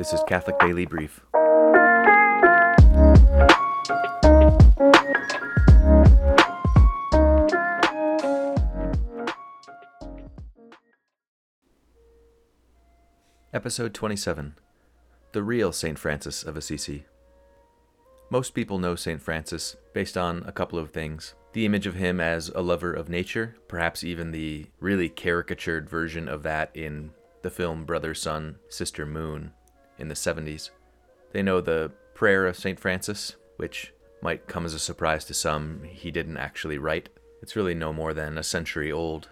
This is Catholic Daily Brief. Episode 27 The Real St. Francis of Assisi. Most people know St. Francis based on a couple of things. The image of him as a lover of nature, perhaps even the really caricatured version of that in the film Brother, Sun, Sister, Moon in the 70s. They know the Prayer of St. Francis, which might come as a surprise to some. He didn't actually write. It's really no more than a century old.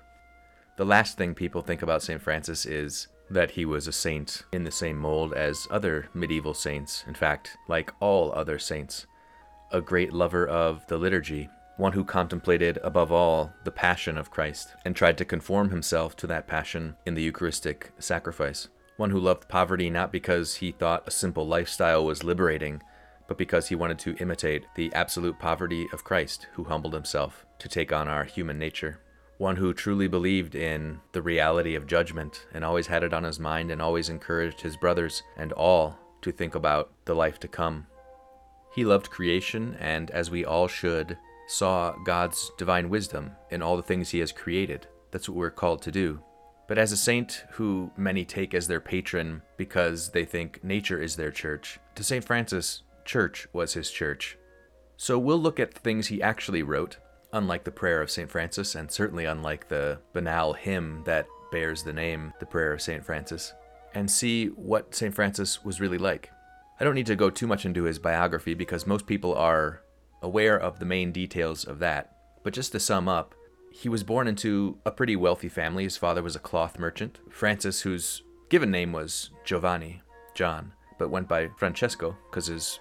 The last thing people think about St. Francis is that he was a saint in the same mold as other medieval saints, in fact, like all other saints. A great lover of the liturgy, one who contemplated above all the passion of Christ and tried to conform himself to that passion in the Eucharistic sacrifice. One who loved poverty not because he thought a simple lifestyle was liberating, but because he wanted to imitate the absolute poverty of Christ, who humbled himself to take on our human nature one who truly believed in the reality of judgment and always had it on his mind and always encouraged his brothers and all to think about the life to come. He loved creation and, as we all should, saw God's divine wisdom in all the things he has created. That's what we're called to do. But as a saint who many take as their patron because they think nature is their church, to St. Francis, church was his church. So we'll look at things he actually wrote unlike the prayer of St. Francis, and certainly unlike the banal hymn that bears the name, the prayer of St. Francis, and see what St. Francis was really like. I don't need to go too much into his biography because most people are aware of the main details of that. But just to sum up, he was born into a pretty wealthy family. His father was a cloth merchant. Francis, whose given name was Giovanni, John, but went by Francesco because his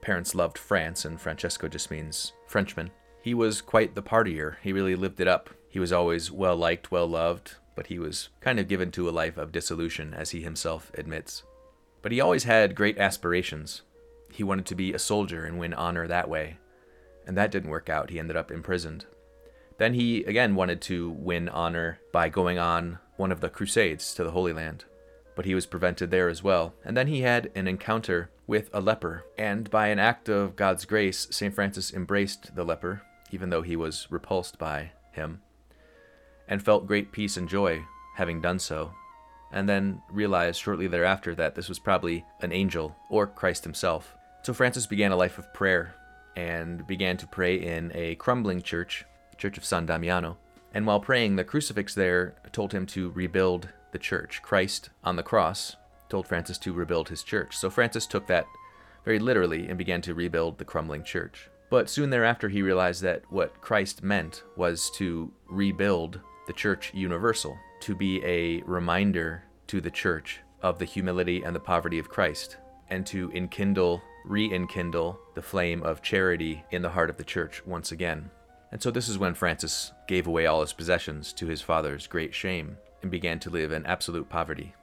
parents loved France, and Francesco just means Frenchman. He was quite the partier. He really lived it up. He was always well liked, well loved, but he was kind of given to a life of dissolution, as he himself admits. But he always had great aspirations. He wanted to be a soldier and win honor that way. And that didn't work out. He ended up imprisoned. Then he again wanted to win honor by going on one of the crusades to the Holy Land. But he was prevented there as well. And then he had an encounter with a leper. And by an act of God's grace, St. Francis embraced the leper even though he was repulsed by him, and felt great peace and joy having done so, and then realized shortly thereafter that this was probably an angel or Christ himself. So Francis began a life of prayer and began to pray in a crumbling church, Church of San Damiano. And while praying, the crucifix there told him to rebuild the church. Christ on the cross told Francis to rebuild his church. So Francis took that very literally and began to rebuild the crumbling church. But soon thereafter, he realized that what Christ meant was to rebuild the church universal, to be a reminder to the church of the humility and the poverty of Christ, and to enkindle, re enkindle the flame of charity in the heart of the church once again. And so this is when Francis gave away all his possessions to his father's great shame and began to live in absolute poverty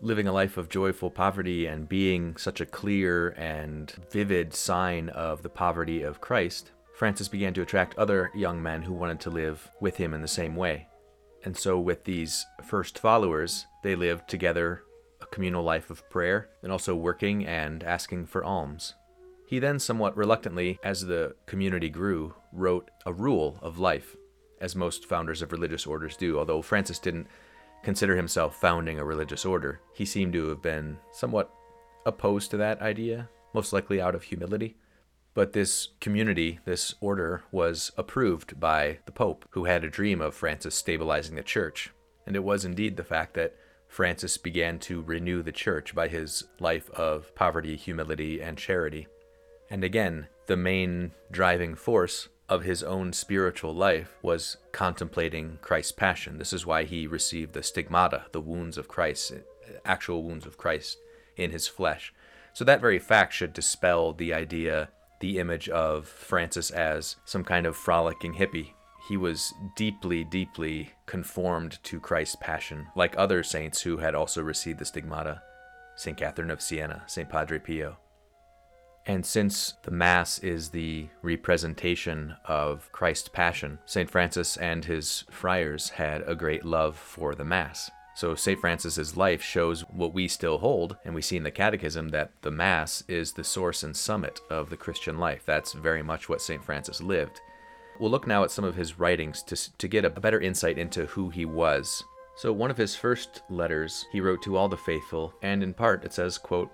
living a life of joyful poverty and being such a clear and vivid sign of the poverty of Christ, Francis began to attract other young men who wanted to live with him in the same way. And so, with these first followers, they lived together a communal life of prayer and also working and asking for alms. He then, somewhat reluctantly, as the community grew, wrote a rule of life, as most founders of religious orders do, although Francis didn't consider himself founding a religious order. He seemed to have been somewhat opposed to that idea, most likely out of humility. But this community, this order, was approved by the Pope, who had a dream of Francis stabilizing the church. And it was indeed the fact that Francis began to renew the church by his life of poverty, humility, and charity. And again, the main driving force of his own spiritual life was contemplating Christ's passion. This is why he received the stigmata, the wounds of Christ, actual wounds of Christ in his flesh. So that very fact should dispel the idea, the image of Francis as some kind of frolicking hippie. He was deeply, deeply conformed to Christ's passion, like other saints who had also received the stigmata St. Catherine of Siena, St. Padre Pio. And since the Mass is the representation of Christ's Passion, St. Francis and his friars had a great love for the Mass. So St. Francis's life shows what we still hold, and we see in the Catechism that the Mass is the source and summit of the Christian life. That's very much what St. Francis lived. We'll look now at some of his writings to, to get a better insight into who he was. So one of his first letters he wrote to all the faithful, and in part it says, quote,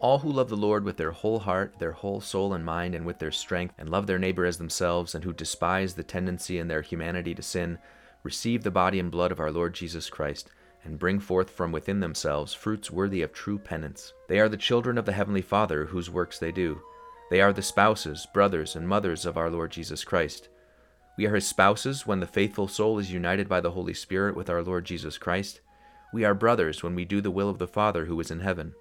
all who love the Lord with their whole heart, their whole soul and mind, and with their strength, and love their neighbor as themselves, and who despise the tendency in their humanity to sin, receive the body and blood of our Lord Jesus Christ, and bring forth from within themselves fruits worthy of true penance. They are the children of the Heavenly Father, whose works they do. They are the spouses, brothers, and mothers of our Lord Jesus Christ. We are his spouses when the faithful soul is united by the Holy Spirit with our Lord Jesus Christ. We are brothers when we do the will of the Father who is in heaven.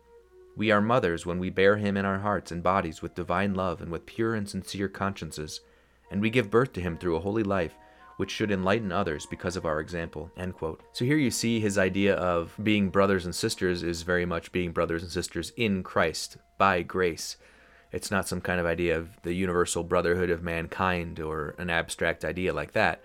We are mothers when we bear him in our hearts and bodies with divine love and with pure and sincere consciences, and we give birth to him through a holy life which should enlighten others because of our example. End quote. So here you see his idea of being brothers and sisters is very much being brothers and sisters in Christ by grace. It's not some kind of idea of the universal brotherhood of mankind or an abstract idea like that.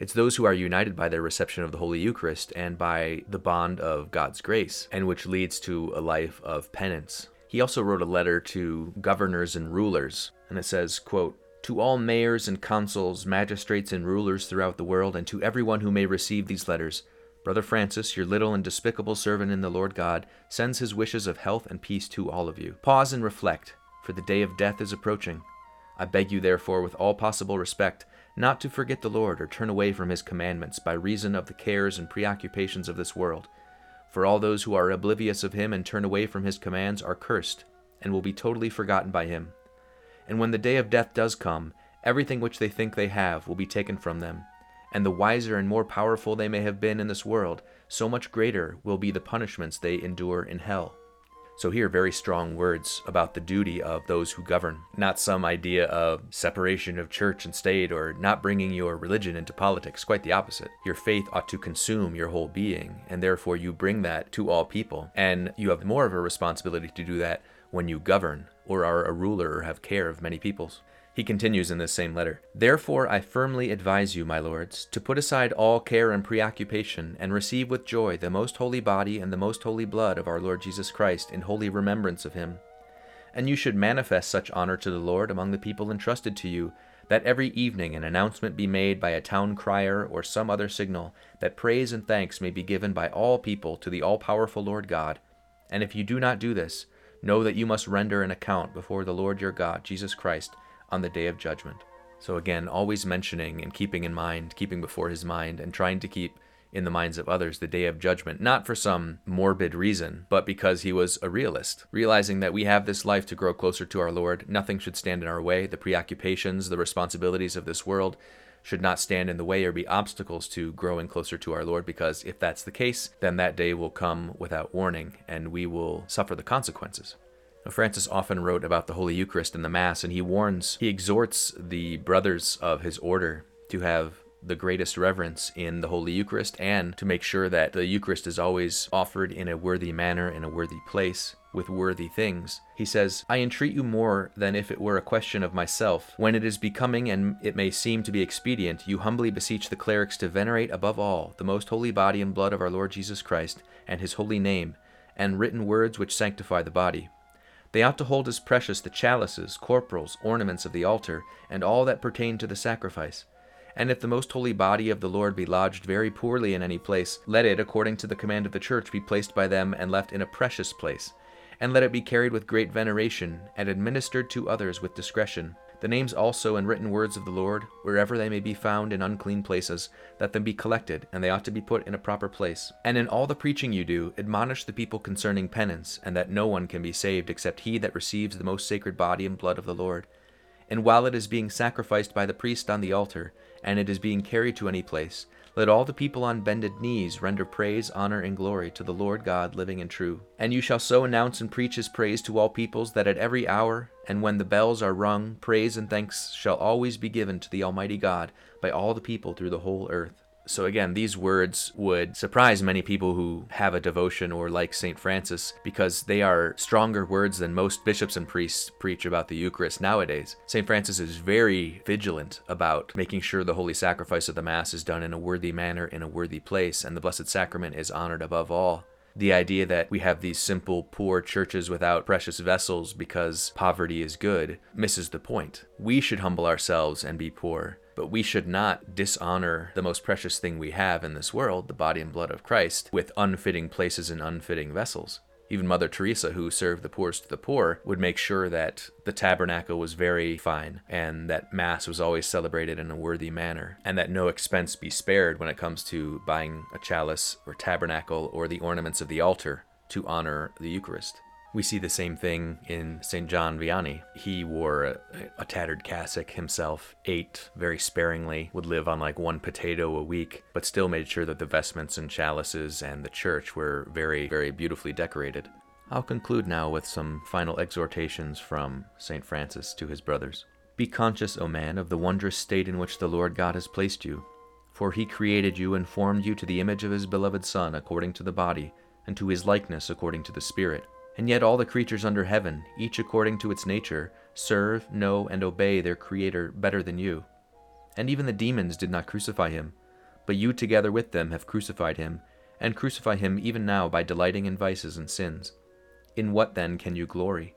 It's those who are united by their reception of the Holy Eucharist and by the bond of God's grace, and which leads to a life of penance. He also wrote a letter to governors and rulers, and it says, quote, to all mayors and consuls, magistrates and rulers throughout the world, and to everyone who may receive these letters, Brother Francis, your little and despicable servant in the Lord God, sends his wishes of health and peace to all of you. Pause and reflect for the day of death is approaching. I beg you, therefore, with all possible respect, not to forget the Lord or turn away from his commandments by reason of the cares and preoccupations of this world. For all those who are oblivious of him and turn away from his commands are cursed, and will be totally forgotten by him. And when the day of death does come, everything which they think they have will be taken from them. And the wiser and more powerful they may have been in this world, so much greater will be the punishments they endure in hell. So, here, very strong words about the duty of those who govern, not some idea of separation of church and state or not bringing your religion into politics. Quite the opposite. Your faith ought to consume your whole being, and therefore you bring that to all people. And you have more of a responsibility to do that when you govern, or are a ruler or have care of many peoples. He continues in this same letter Therefore I firmly advise you, my lords, to put aside all care and preoccupation, and receive with joy the most holy body and the most holy blood of our Lord Jesus Christ in holy remembrance of him. And you should manifest such honor to the Lord among the people entrusted to you, that every evening an announcement be made by a town crier or some other signal, that praise and thanks may be given by all people to the all powerful Lord God. And if you do not do this, know that you must render an account before the Lord your God, Jesus Christ, on the day of judgment. So again, always mentioning and keeping in mind, keeping before his mind, and trying to keep in the minds of others the day of judgment, not for some morbid reason, but because he was a realist, realizing that we have this life to grow closer to our Lord. Nothing should stand in our way. The preoccupations, the responsibilities of this world should not stand in the way or be obstacles to growing closer to our Lord, because if that's the case, then that day will come without warning and we will suffer the consequences. Francis often wrote about the Holy Eucharist and the Mass, and he warns, he exhorts the brothers of his order to have the greatest reverence in the Holy Eucharist and to make sure that the Eucharist is always offered in a worthy manner, in a worthy place, with worthy things. He says, I entreat you more than if it were a question of myself. When it is becoming and it may seem to be expedient, you humbly beseech the clerics to venerate above all the most holy body and blood of our Lord Jesus Christ, and his holy name, and written words which sanctify the body they ought to hold as precious the chalices, corporals, ornaments of the altar, and all that pertain to the sacrifice. And if the most holy body of the Lord be lodged very poorly in any place, let it, according to the command of the Church, be placed by them and left in a precious place. And let it be carried with great veneration, and administered to others with discretion, the names also and written words of the Lord, wherever they may be found in unclean places, let them be collected, and they ought to be put in a proper place. And in all the preaching you do, admonish the people concerning penance, and that no one can be saved except he that receives the most sacred body and blood of the Lord. And while it is being sacrificed by the priest on the altar, and it is being carried to any place, let all the people on bended knees render praise, honor, and glory to the Lord God living and true. And you shall so announce and preach his praise to all peoples that at every hour, and when the bells are rung, praise and thanks shall always be given to the Almighty God by all the people through the whole earth. So, again, these words would surprise many people who have a devotion or like St. Francis because they are stronger words than most bishops and priests preach about the Eucharist nowadays. St. Francis is very vigilant about making sure the holy sacrifice of the Mass is done in a worthy manner, in a worthy place, and the Blessed Sacrament is honored above all the idea that we have these simple, poor churches without precious vessels because poverty is good misses the point. We should humble ourselves and be poor, but we should not dishonor the most precious thing we have in this world, the body and blood of Christ, with unfitting places and unfitting vessels. Even Mother Teresa, who served the poorest of the poor, would make sure that the tabernacle was very fine and that Mass was always celebrated in a worthy manner, and that no expense be spared when it comes to buying a chalice or tabernacle or the ornaments of the altar to honor the Eucharist. We see the same thing in St. John Vianney. He wore a, a, tattered cassock himself, ate very sparingly, would live on like one potato a week, but still made sure that the vestments and chalices and the church were very, very beautifully decorated. I'll conclude now with some final exhortations from St. Francis to his brothers. Be conscious, O man, of the wondrous state in which the Lord God has placed you. For he created you and formed you to the image of his beloved Son according to the body, and to his likeness according to the Spirit and yet all the creatures under heaven, each according to its nature, serve, know, and obey their Creator better than you. And even the demons did not crucify him, but you together with them have crucified him, and crucify him even now by delighting in vices and sins. In what then can you glory?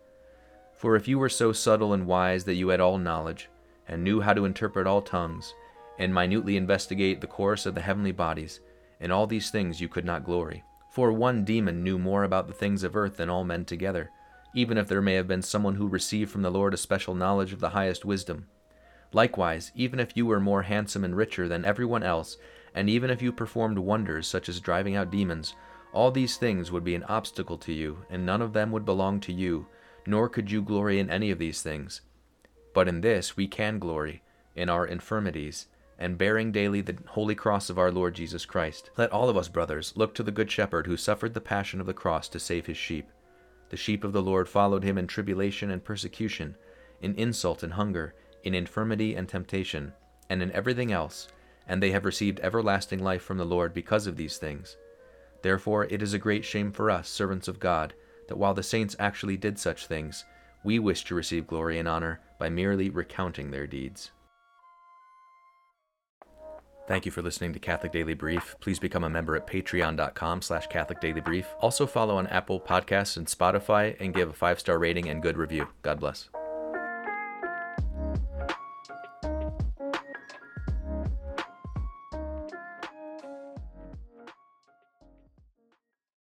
For if you were so subtle and wise that you had all knowledge, and knew how to interpret all tongues, and minutely investigate the course of the heavenly bodies, in all these things you could not glory. For one demon knew more about the things of earth than all men together, even if there may have been someone who received from the Lord a special knowledge of the highest wisdom. Likewise, even if you were more handsome and richer than everyone else, and even if you performed wonders such as driving out demons, all these things would be an obstacle to you, and none of them would belong to you, nor could you glory in any of these things. But in this we can glory, in our infirmities and bearing daily the holy cross of our Lord Jesus Christ. Let all of us, brothers, look to the Good Shepherd who suffered the passion of the cross to save his sheep. The sheep of the Lord followed him in tribulation and persecution, in insult and hunger, in infirmity and temptation, and in everything else, and they have received everlasting life from the Lord because of these things. Therefore it is a great shame for us, servants of God, that while the saints actually did such things, we wish to receive glory and honor by merely recounting their deeds. Thank you for listening to Catholic Daily Brief. Please become a member at patreon.com slash Catholic Daily Brief. Also follow on Apple Podcasts and Spotify and give a five-star rating and good review. God bless.